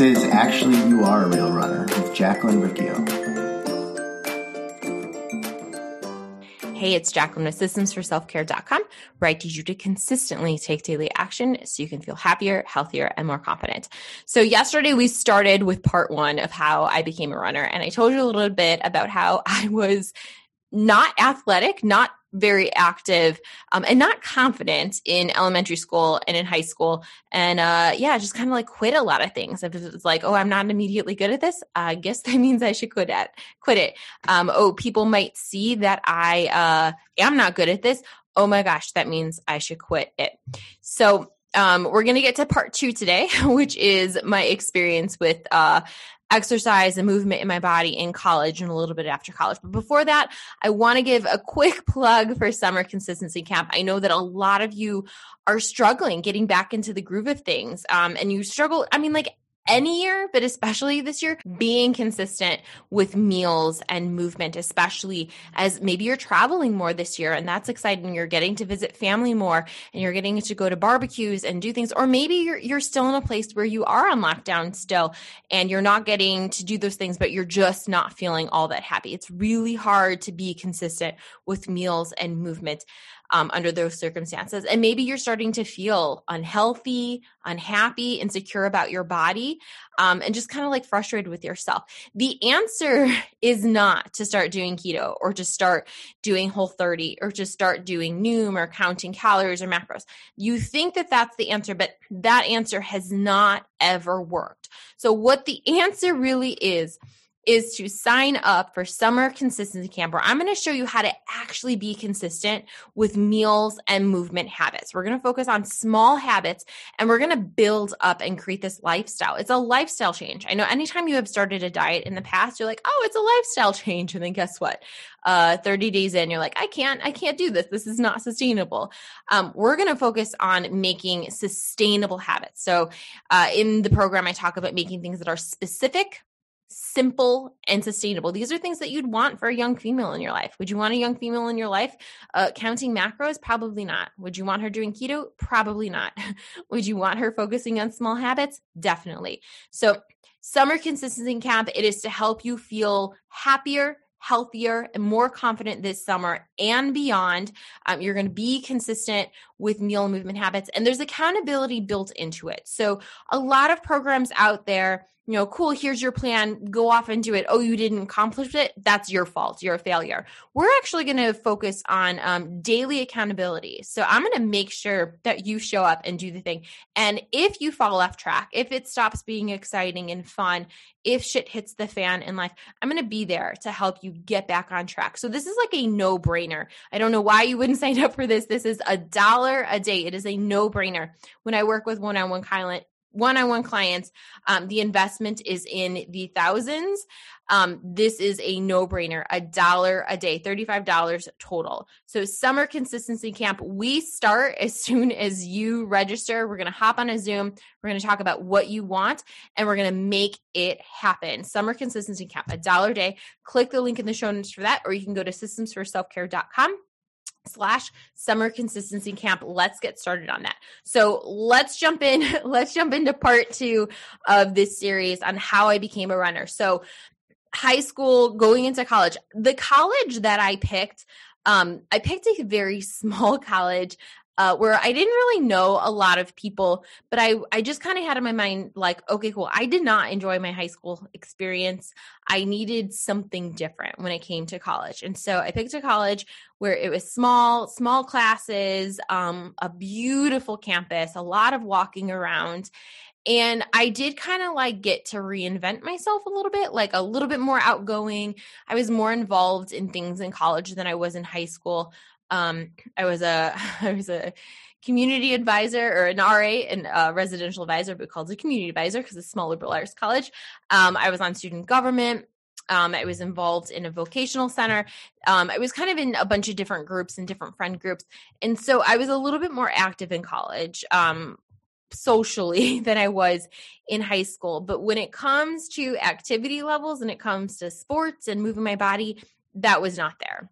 Is Actually You Are a Real Runner with Jacqueline Riccio. Hey, it's Jacqueline with systemsforselfcare.com, where I teach you to consistently take daily action so you can feel happier, healthier, and more confident. So, yesterday we started with part one of how I became a runner, and I told you a little bit about how I was not athletic, not very active um, and not confident in elementary school and in high school. And uh, yeah just kind of like quit a lot of things. If it's like oh i'm not immediately good at this i guess that means i should quit at quit it. Um, oh people might see that i uh, am not good at this. Oh my gosh that means i should quit it. So um, we're going to get to part two today, which is my experience with uh, exercise and movement in my body in college and a little bit after college. But before that, I want to give a quick plug for Summer Consistency Camp. I know that a lot of you are struggling getting back into the groove of things. Um, and you struggle, I mean, like any year, but especially this year, being consistent with meals and movement, especially as maybe you're traveling more this year and that's exciting. You're getting to visit family more and you're getting to go to barbecues and do things. Or maybe you're, you're still in a place where you are on lockdown still and you're not getting to do those things, but you're just not feeling all that happy. It's really hard to be consistent with meals and movement um, under those circumstances. And maybe you're starting to feel unhealthy, unhappy, insecure about your body, um, and just kind of like frustrated with yourself. The answer is not to start doing keto or to start doing whole 30 or to start doing Noom or counting calories or macros. You think that that's the answer, but that answer has not ever worked. So, what the answer really is, is to sign up for summer consistency camp where I'm going to show you how to actually be consistent with meals and movement habits. We're going to focus on small habits and we're going to build up and create this lifestyle. It's a lifestyle change. I know anytime you have started a diet in the past, you're like, oh, it's a lifestyle change. And then guess what? Uh, 30 days in, you're like, I can't, I can't do this. This is not sustainable. Um, we're going to focus on making sustainable habits. So uh, in the program, I talk about making things that are specific simple and sustainable. These are things that you'd want for a young female in your life. Would you want a young female in your life uh, counting macros? Probably not. Would you want her doing keto? Probably not. Would you want her focusing on small habits? Definitely. So, summer consistency camp, it is to help you feel happier, healthier and more confident this summer and beyond. Um, you're going to be consistent with meal and movement habits, and there's accountability built into it. So, a lot of programs out there you know, cool, here's your plan, go off and do it. Oh, you didn't accomplish it. That's your fault. You're a failure. We're actually going to focus on um, daily accountability. So I'm going to make sure that you show up and do the thing. And if you fall off track, if it stops being exciting and fun, if shit hits the fan in life, I'm going to be there to help you get back on track. So this is like a no brainer. I don't know why you wouldn't sign up for this. This is a dollar a day. It is a no brainer. When I work with one on one client, one-on-one clients um, the investment is in the thousands. Um, this is a no-brainer a dollar a day $35 total. So summer consistency camp we start as soon as you register. We're going to hop on a zoom. We're going to talk about what you want and we're going to make it happen. Summer consistency camp a dollar a day. Click the link in the show notes for that or you can go to systemsforselfcare.com slash summer consistency camp. Let's get started on that. So let's jump in let's jump into part two of this series on how i became a runner. So high school going into college the college that i picked um, I picked a very small college uh, where I didn't really know a lot of people, but I, I just kind of had in my mind, like, okay, cool. I did not enjoy my high school experience. I needed something different when it came to college. And so I picked a college where it was small, small classes, um, a beautiful campus, a lot of walking around. And I did kind of like get to reinvent myself a little bit, like a little bit more outgoing. I was more involved in things in college than I was in high school. Um, I was a I was a community advisor or an RA and a residential advisor, but called a community advisor because it's a small liberal arts college. Um, I was on student government. Um, I was involved in a vocational center. Um, I was kind of in a bunch of different groups and different friend groups. And so I was a little bit more active in college um, socially than I was in high school. But when it comes to activity levels and it comes to sports and moving my body, that was not there.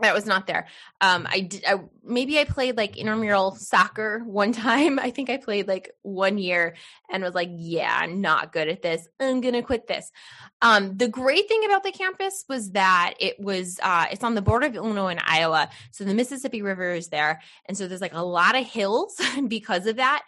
That was not there. Um, I did. I, maybe I played like intramural soccer one time. I think I played like one year and was like, "Yeah, I'm not good at this. I'm gonna quit this." Um, the great thing about the campus was that it was uh, it's on the border of Illinois and Iowa, so the Mississippi River is there, and so there's like a lot of hills because of that.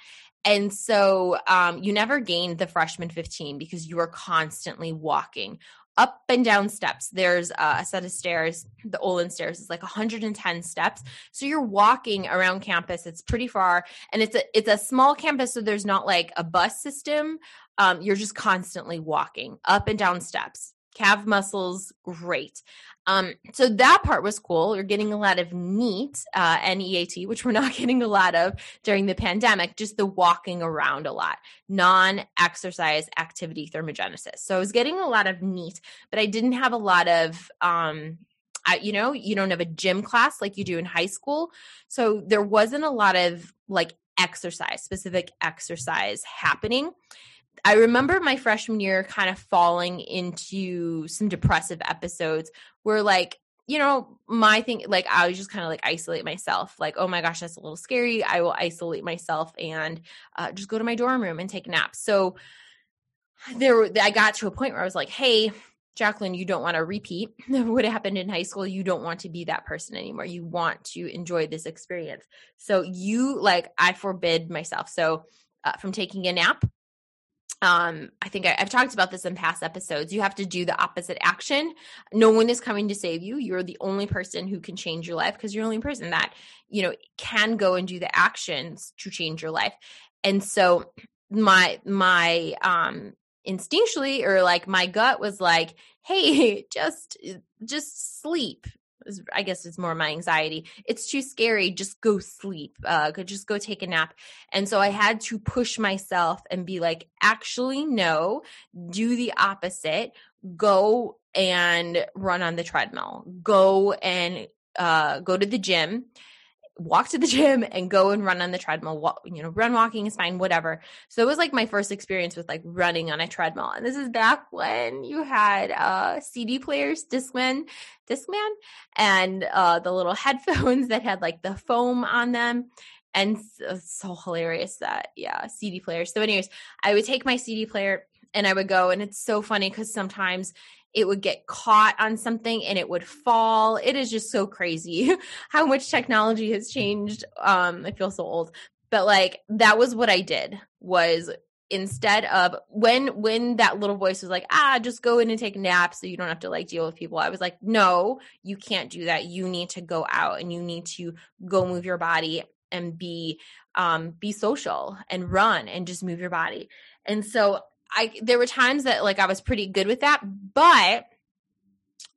And so um, you never gained the freshman 15 because you were constantly walking up and down steps. There's a set of stairs. The Olin stairs is like 110 steps. So you're walking around campus. It's pretty far, and it's a it's a small campus, so there's not like a bus system. Um, you're just constantly walking up and down steps calf muscles, great. Um, so that part was cool. You're getting a lot of NEAT, uh, NEAT, which we're not getting a lot of during the pandemic, just the walking around a lot, non exercise activity thermogenesis. So I was getting a lot of NEAT, but I didn't have a lot of, um, I, you know, you don't have a gym class like you do in high school. So there wasn't a lot of like exercise, specific exercise happening. I remember my freshman year kind of falling into some depressive episodes where like you know, my thing, like, I was just kind of like isolate myself. Like, oh my gosh, that's a little scary. I will isolate myself and uh, just go to my dorm room and take naps. So there, I got to a point where I was like, hey, Jacqueline, you don't want to repeat what happened in high school. You don't want to be that person anymore. You want to enjoy this experience. So you, like, I forbid myself. So uh, from taking a nap um, I think I, have talked about this in past episodes. You have to do the opposite action. No one is coming to save you. You're the only person who can change your life because you're the only person that, you know, can go and do the actions to change your life. And so my my um instinctually or like my gut was like, hey, just just sleep. I guess it's more my anxiety. It's too scary. Just go sleep. Uh, just go take a nap. And so I had to push myself and be like, actually, no, do the opposite. Go and run on the treadmill. Go and uh, go to the gym walk to the gym and go and run on the treadmill. Walk, you know, run walking is fine, whatever. So it was like my first experience with like running on a treadmill. And this is back when you had uh CD players, Discman, Discman, and uh the little headphones that had like the foam on them. And so, so hilarious that yeah, CD players. So, anyways, I would take my CD player and I would go, and it's so funny because sometimes it would get caught on something and it would fall. It is just so crazy how much technology has changed. Um, I feel so old. But like that was what I did was instead of when when that little voice was like ah just go in and take a nap so you don't have to like deal with people i was like no you can't do that you need to go out and you need to go move your body and be um be social and run and just move your body and so I there were times that like I was pretty good with that, but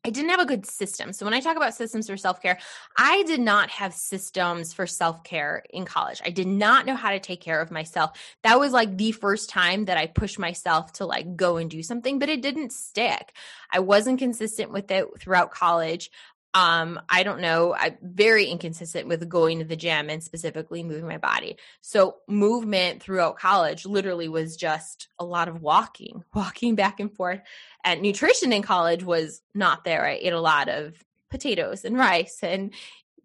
I didn't have a good system. So when I talk about systems for self-care, I did not have systems for self-care in college. I did not know how to take care of myself. That was like the first time that I pushed myself to like go and do something, but it didn't stick. I wasn't consistent with it throughout college um i don't know i'm very inconsistent with going to the gym and specifically moving my body. So movement throughout college literally was just a lot of walking walking back and forth. And nutrition in college was not there. I ate a lot of potatoes and rice and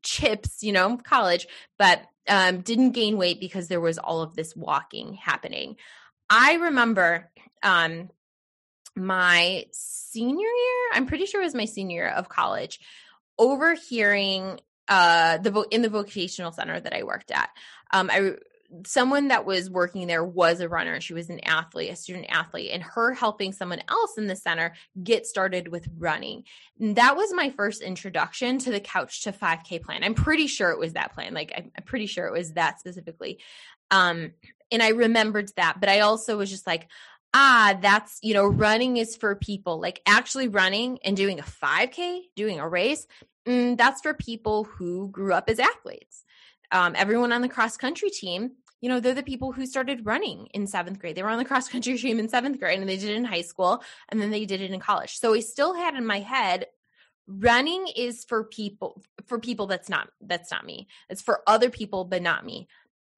chips you know college but um didn't gain weight because there was all of this walking happening. I remember um my senior year i'm pretty sure it was my senior year of college overhearing uh the in the vocational center that I worked at. Um I someone that was working there was a runner. She was an athlete, a student athlete, and her helping someone else in the center get started with running. And that was my first introduction to the couch to 5K plan. I'm pretty sure it was that plan. Like I'm pretty sure it was that specifically. Um, and I remembered that, but I also was just like, ah, that's, you know, running is for people like actually running and doing a 5K, doing a race. Mm, that's for people who grew up as athletes. Um, everyone on the cross country team, you know, they're the people who started running in seventh grade. They were on the cross country team in seventh grade and they did it in high school and then they did it in college. So I still had in my head, running is for people for people that's not that's not me. It's for other people, but not me.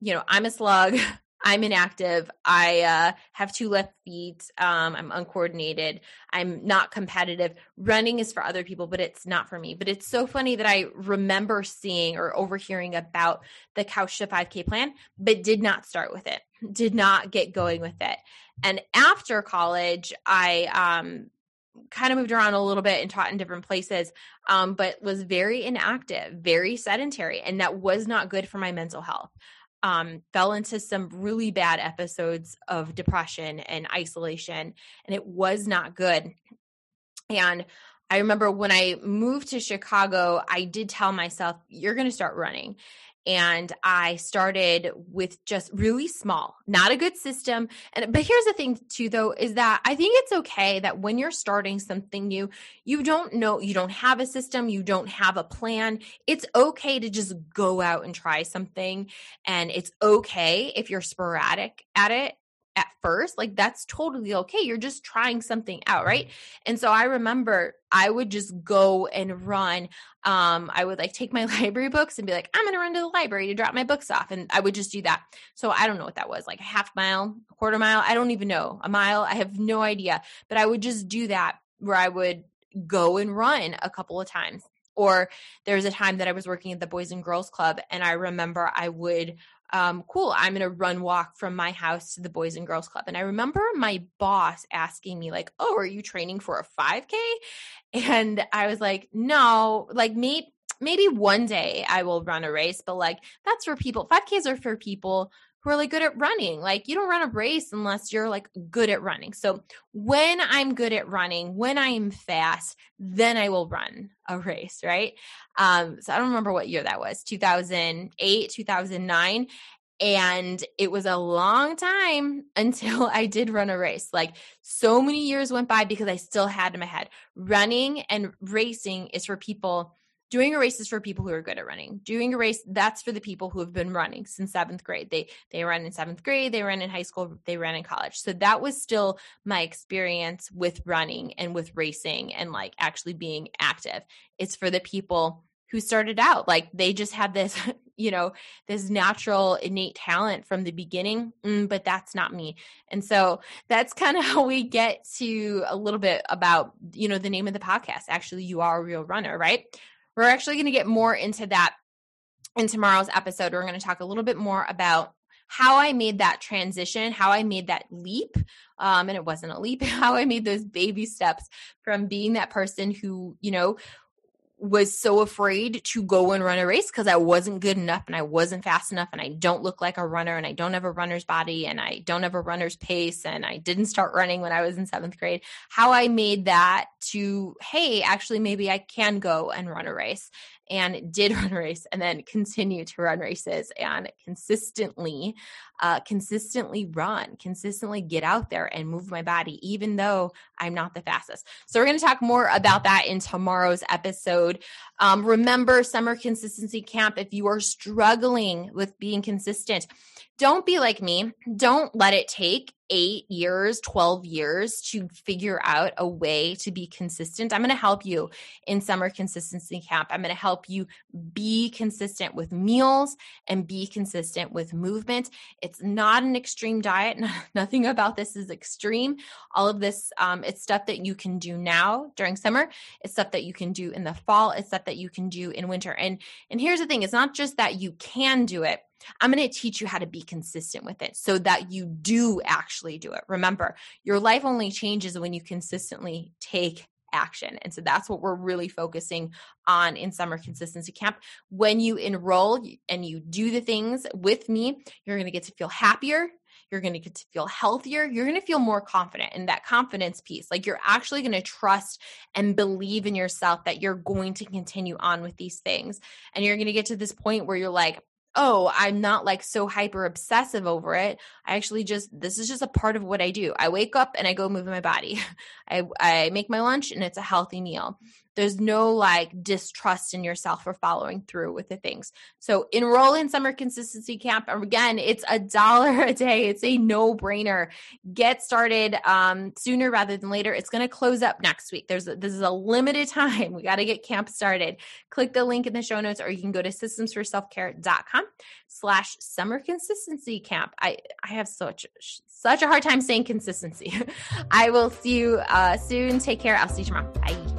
You know, I'm a slug. I'm inactive. I uh, have two left feet. Um, I'm uncoordinated. I'm not competitive. Running is for other people, but it's not for me. But it's so funny that I remember seeing or overhearing about the Couch to 5K plan, but did not start with it, did not get going with it. And after college, I um, kind of moved around a little bit and taught in different places, um, but was very inactive, very sedentary. And that was not good for my mental health. Um, fell into some really bad episodes of depression and isolation, and it was not good. And I remember when I moved to Chicago, I did tell myself, you're going to start running and I started with just really small, not a good system. And but here's the thing too though is that I think it's okay that when you're starting something new, you don't know, you don't have a system, you don't have a plan. It's okay to just go out and try something and it's okay if you're sporadic at it at first like that's totally okay you're just trying something out right? And so i remember i would just go and run um i would like take my library books and be like i'm gonna run to the library to drop my books off and i would just do that. So i don't know what that was like a half mile a quarter mile i don't even know a mile i have no idea but i would just do that where i would go and run a couple of times. Or there was a time that I was working at the Boys and Girls Club, and I remember I would um, cool, I'm going to run walk from my house to the Boys and Girls Club. And I remember my boss asking me, like, oh, are you training for a 5K? And I was like, no, like, maybe, maybe one day I will run a race, but like, that's for people, 5Ks are for people who are like good at running. Like you don't run a race unless you're like good at running. So when I'm good at running, when I'm fast, then I will run a race, right? Um, so I don't remember what year that was, 2008, 2009. And it was a long time until I did run a race. Like so many years went by because I still had in my head running and racing is for people doing a race is for people who are good at running. Doing a race that's for the people who have been running since seventh grade. They they ran in seventh grade they ran in high school they ran in college. So that was still my experience with running and with racing and like actually being active. It's for the people who started out like they just had this you know this natural innate talent from the beginning mm, but that's not me. And so that's kind of how we get to a little bit about you know the name of the podcast actually you are a real runner right we're actually going to get more into that in tomorrow's episode. We're going to talk a little bit more about how I made that transition, how I made that leap. Um, and it wasn't a leap, how I made those baby steps from being that person who, you know, was so afraid to go and run a race because I wasn't good enough and I wasn't fast enough and I don't look like a runner and I don't have a runner's body and I don't have a runner's pace and I didn't start running when I was in seventh grade. How I made that to, hey, actually, maybe I can go and run a race and did run a race and then continue to run races and consistently uh, consistently run consistently get out there and move my body even though i'm not the fastest. So we're going to talk more about that in tomorrow's episode. Um, remember summer consistency camp if you are struggling with being consistent don't be like me don't let it take eight years, 12 years to figure out a way to be consistent. I'm going to help you in summer consistency camp. I'm going to help you be consistent with meals and be consistent with movement. It's not an extreme diet. Nothing about this is extreme. All of this, um, it's stuff that you can do now during summer. It's stuff that you can do in the fall. It's stuff that you can do in winter. And, and here's the thing. It's not just that you can do it I'm going to teach you how to be consistent with it so that you do actually do it. Remember, your life only changes when you consistently take action. And so that's what we're really focusing on in summer consistency camp. When you enroll and you do the things with me, you're going to get to feel happier. You're going to get to feel healthier. You're going to feel more confident in that confidence piece. Like you're actually going to trust and believe in yourself that you're going to continue on with these things. And you're going to get to this point where you're like, oh, I'm not like so hyper obsessive over it. I actually just, this is just a part of what I do. I wake up and I go move my body. I, I make my lunch and it's a healthy meal. There's no like distrust in yourself for following through with the things. So enroll in summer consistency camp. Again, it's a dollar a day. It's a no brainer. Get started um, sooner rather than later. It's going to close up next week. There's a, this is a limited time. We got to get camp started. Click the link in the show notes, or you can go to systemsforselfcare.com slash summer consistency camp. I, I have such, such a hard time saying consistency. I will see you uh, soon. Take care. I'll see you tomorrow. Bye.